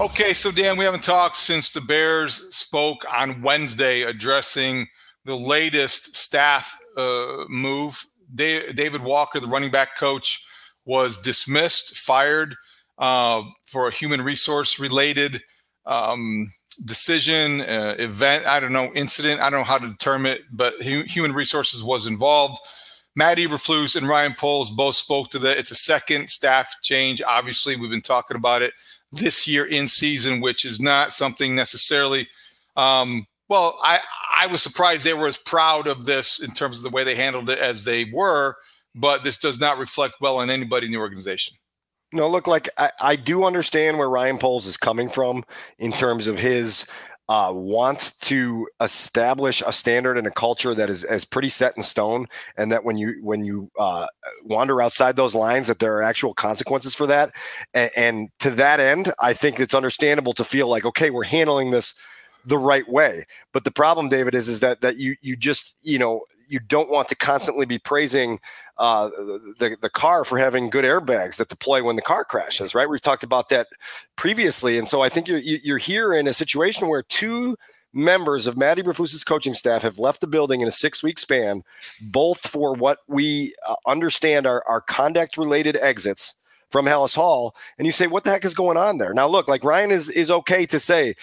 Okay, so Dan, we haven't talked since the Bears spoke on Wednesday addressing the latest staff uh, move. David Walker, the running back coach, was dismissed, fired uh, for a human resource related um, decision, uh, event. I don't know, incident. I don't know how to determine it, but human resources was involved. Matt Eberflus and Ryan Poles both spoke to that. It's a second staff change. Obviously, we've been talking about it this year in season, which is not something necessarily. Um, well, I I was surprised they were as proud of this in terms of the way they handled it as they were, but this does not reflect well on anybody in the organization. No, look, like I, I do understand where Ryan Poles is coming from in terms of his uh, want to establish a standard and a culture that is, is pretty set in stone, and that when you when you uh, wander outside those lines, that there are actual consequences for that. And, and to that end, I think it's understandable to feel like, okay, we're handling this the right way. But the problem, David, is is that that you you just you know you don't want to constantly be praising uh, the the car for having good airbags that deploy when the car crashes. Right? We've talked about that previously, and so I think you're you're here in a situation where two members of Matt Eberflus's coaching staff have left the building in a six week span, both for what we uh, understand are, are conduct related exits from Halas Hall, and you say, "What the heck is going on there?" Now, look, like Ryan is is okay to say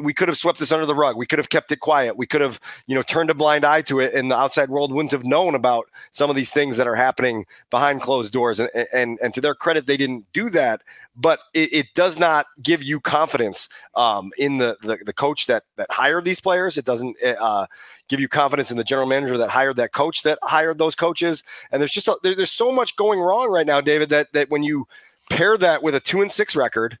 we could have swept this under the rug. We could have kept it quiet. We could have, you know, turned a blind eye to it, and the outside world wouldn't have known about some of these things that are happening behind closed doors. And and and to their credit, they didn't do that. But it, it does not give you confidence um, in the, the, the coach that that hired these players. It doesn't uh, give you confidence in the general manager that hired that coach that hired those coaches. And there's just a, there, there's so much going wrong right now, David. That that when you pair that with a two and six record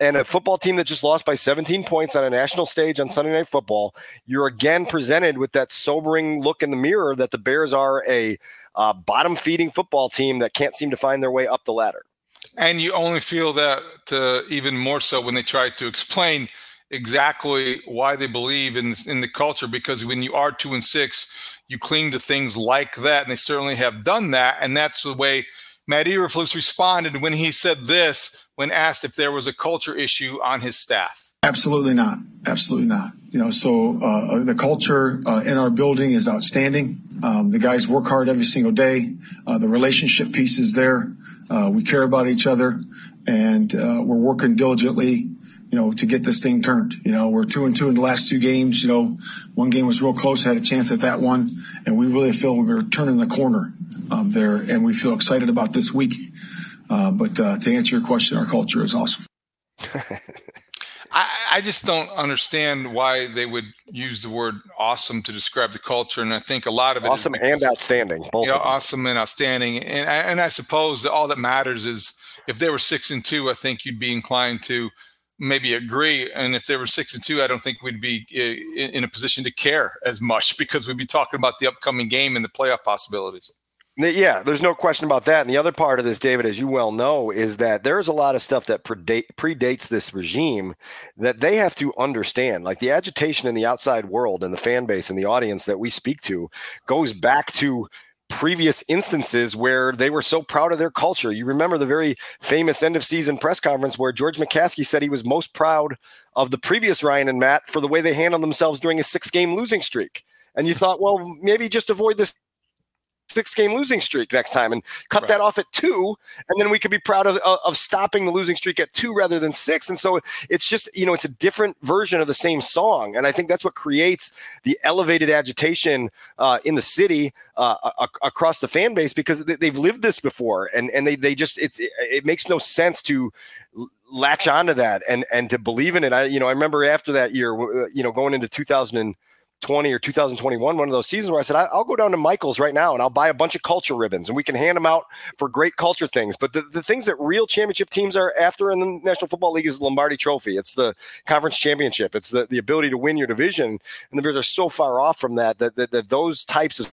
and a football team that just lost by 17 points on a national stage on Sunday Night Football, you're again presented with that sobering look in the mirror that the Bears are a uh, bottom feeding football team that can't seem to find their way up the ladder. And you only feel that uh, even more so when they try to explain exactly why they believe in in the culture. Because when you are two and six, you cling to things like that, and they certainly have done that. And that's the way Matt Eberflus responded when he said this when asked if there was a culture issue on his staff. Absolutely not. Absolutely not. You know, so uh, the culture uh, in our building is outstanding. Um, the guys work hard every single day. Uh, the relationship piece is there. Uh, we care about each other, and uh, we're working diligently you know, to get this thing turned. You know, we're two and two in the last two games. You know, one game was real close, had a chance at that one, and we really feel we're turning the corner um, there, and we feel excited about this week. Uh, but uh, to answer your question, our culture is awesome. I, I just don't understand why they would use the word awesome to describe the culture. And I think a lot of it awesome and outstanding. Both you know, awesome and outstanding. And I, and I suppose that all that matters is if they were six and two, I think you'd be inclined to maybe agree. And if they were six and two, I don't think we'd be eh, in a position to care as much because we'd be talking about the upcoming game and the playoff possibilities. Yeah, there's no question about that. And the other part of this, David, as you well know, is that there's a lot of stuff that predate, predates this regime that they have to understand. Like the agitation in the outside world and the fan base and the audience that we speak to goes back to previous instances where they were so proud of their culture. You remember the very famous end of season press conference where George McCaskey said he was most proud of the previous Ryan and Matt for the way they handled themselves during a six game losing streak. And you thought, well, maybe just avoid this six game losing streak next time and cut right. that off at two. And then we could be proud of, of stopping the losing streak at two rather than six. And so it's just, you know, it's a different version of the same song. And I think that's what creates the elevated agitation uh, in the city uh, a- across the fan base because they've lived this before. And, and they, they just, it's, it makes no sense to latch onto that and, and to believe in it. I, you know, I remember after that year, you know, going into 2000 and, 2020 or 2021, one of those seasons where I said, I'll go down to Michael's right now and I'll buy a bunch of culture ribbons and we can hand them out for great culture things. But the, the things that real championship teams are after in the National Football League is the Lombardi Trophy. It's the conference championship. It's the, the ability to win your division. And the Bears are so far off from that that, that, that those types of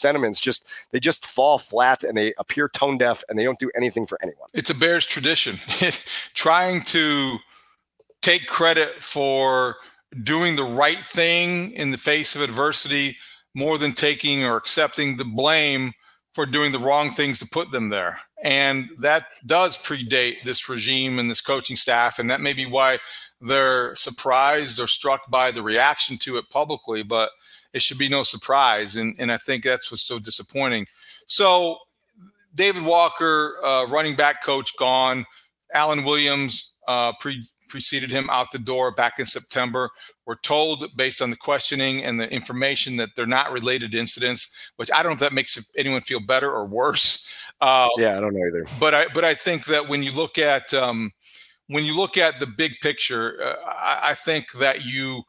sentiments just they just fall flat and they appear tone deaf and they don't do anything for anyone. It's a Bears tradition, trying to take credit for doing the right thing in the face of adversity more than taking or accepting the blame for doing the wrong things to put them there. And that does predate this regime and this coaching staff. And that may be why they're surprised or struck by the reaction to it publicly. But it should be no surprise. And, and I think that's what's so disappointing. So, David Walker, uh, running back coach, gone. Alan Williams uh, pre- preceded him out the door back in September. We're told, based on the questioning and the information, that they're not related incidents, which I don't know if that makes anyone feel better or worse. Uh, yeah, I don't know either. But I, but I think that when you look at um, when you look at the big picture, uh, I, I think that you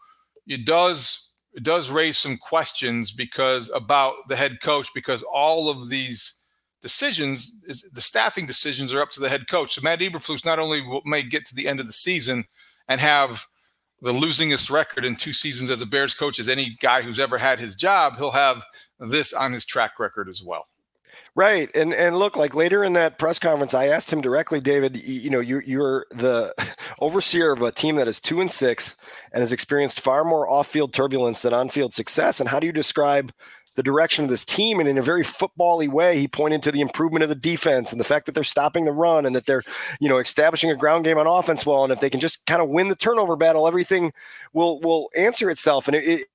it does it does raise some questions because about the head coach because all of these decisions is the staffing decisions are up to the head coach. So Matt Eberflus not only may get to the end of the season and have the losingest record in two seasons as a Bears coach as any guy who's ever had his job, he'll have this on his track record as well. Right, and and look, like later in that press conference, I asked him directly, David. You, know, you you're the overseer of a team that is two and six and has experienced far more off-field turbulence than on-field success. And how do you describe the direction of this team? And in a very football-y way, he pointed to the improvement of the defense and the fact that they're stopping the run and that they're, you know, establishing a ground game on offense well. And if they can just kind of win the turnover battle, everything will will answer itself. And it, it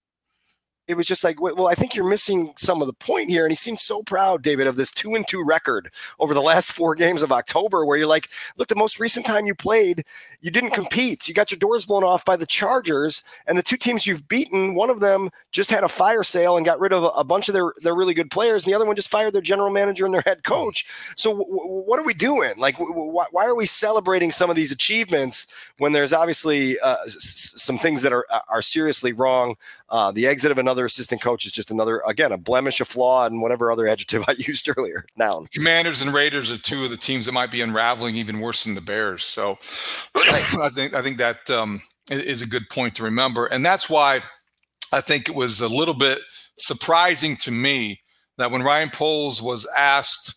it was just like, well, I think you're missing some of the point here. And he seemed so proud, David, of this two and two record over the last four games of October, where you're like, look, the most recent time you played, you didn't compete. You got your doors blown off by the Chargers, and the two teams you've beaten, one of them just had a fire sale and got rid of a, bunch of their, their really good players, and the other one just fired their general manager and their head coach. So, w- w- what are we doing? Like, w- why are we celebrating some of these achievements when there's obviously uh, s- some things that are are seriously wrong? Uh, the exit of another another assistant coach is just another, again, a blemish, a flaw, and whatever other adjective I used earlier. Noun. Commanders and Raiders are two of the teams that might be unraveling even worse than the Bears. So I think I think that um, is a good point to remember, and that's why I think it was a little bit surprising to me that when Ryan Poles was asked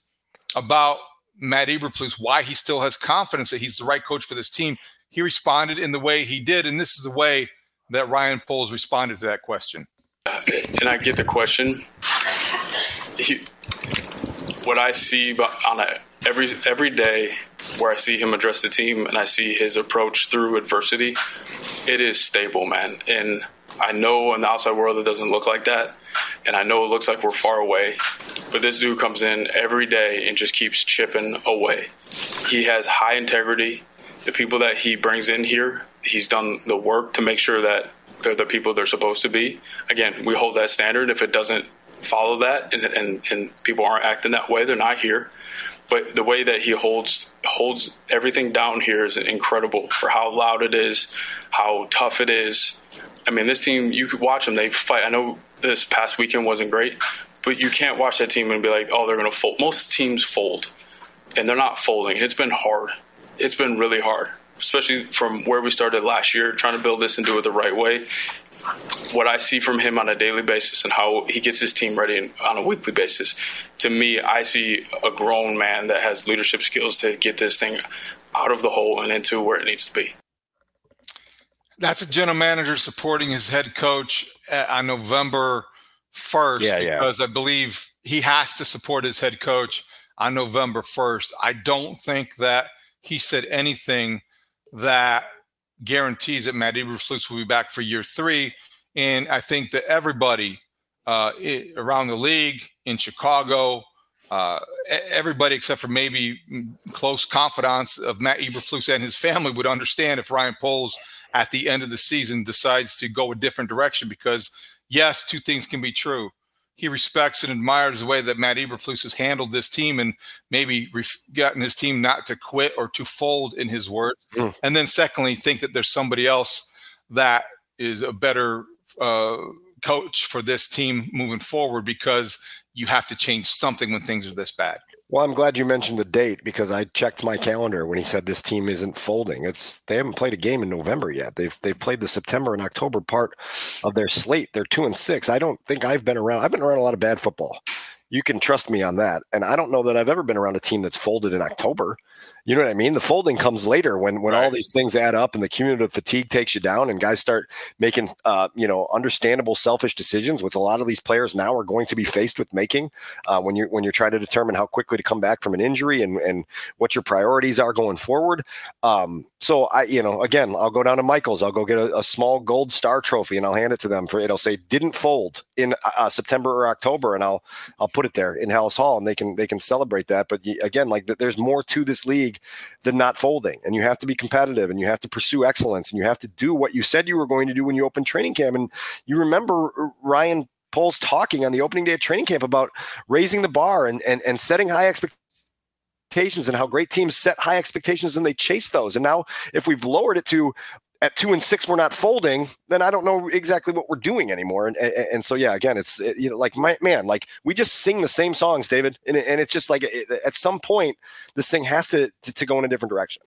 about Matt Eberflus, why he still has confidence that he's the right coach for this team, he responded in the way he did, and this is the way that Ryan Poles responded to that question and I get the question. He, what I see on a, every every day where I see him address the team and I see his approach through adversity, it is stable, man. And I know in the outside world it doesn't look like that. And I know it looks like we're far away. But this dude comes in every day and just keeps chipping away. He has high integrity. The people that he brings in here, he's done the work to make sure that they're the people they're supposed to be. Again, we hold that standard. If it doesn't follow that and, and, and people aren't acting that way, they're not here. But the way that he holds holds everything down here is incredible for how loud it is, how tough it is. I mean, this team, you could watch them. They fight. I know this past weekend wasn't great, but you can't watch that team and be like, oh, they're going to fold. Most teams fold, and they're not folding. It's been hard. It's been really hard, especially from where we started last year, trying to build this and do it the right way what I see from him on a daily basis and how he gets his team ready on a weekly basis, to me, I see a grown man that has leadership skills to get this thing out of the hole and into where it needs to be. That's a general manager supporting his head coach uh, on November 1st yeah, yeah. because I believe he has to support his head coach on November 1st. I don't think that he said anything that guarantees that Matt Eberflus will be back for year three. And I think that everybody uh, it, around the league in Chicago, uh, everybody except for maybe close confidants of Matt Eberflus and his family would understand if Ryan Poles at the end of the season decides to go a different direction. Because yes, two things can be true he respects and admires the way that Matt Eberflus has handled this team and maybe ref- gotten his team not to quit or to fold, in his words. Mm. And then, secondly, think that there's somebody else that is a better uh, coach for this team moving forward because you have to change something when things are this bad. Well, I'm glad you mentioned the date because I checked my calendar when he said this team isn't folding. It's they haven't played a game in November yet. They've they've played the September and October part of their slate. They're two and six. I don't think I've been around. I've been around a lot of bad football. You can trust me on that. And I don't know that I've ever been around a team that's folded in October. You know what I mean? The folding comes later when when right. all these things add up and the cumulative fatigue takes you down, and guys start making uh, you know understandable selfish decisions, which a lot of these players now are going to be faced with making uh, when you when you're trying to determine how quickly to come back from an injury and and what your priorities are going forward. Um, so I you know again I'll go down to Michael's. I'll go get a, a, small gold star trophy and I'll hand it to them for it'll say didn't fold in uh, September or October, and I'll I'll put it there in Halas Hall, and they can they can celebrate that. But again, like there's more to this league than not folding. And you have to be competitive and you have to pursue excellence and you have to do what you said you were going to do when you opened training camp. And you remember Ryan Poles talking on the opening day of training camp about raising the bar and, and, and setting high expectations and how great teams set high expectations and they chase those. And now if we've lowered it to at two and six we're not folding then i don't know exactly what we're doing anymore. And and, and so yeah again it's it, you know like my man like we just sing the same songs david and, and it's just like it, at some point this thing has to, to, to go in a different direction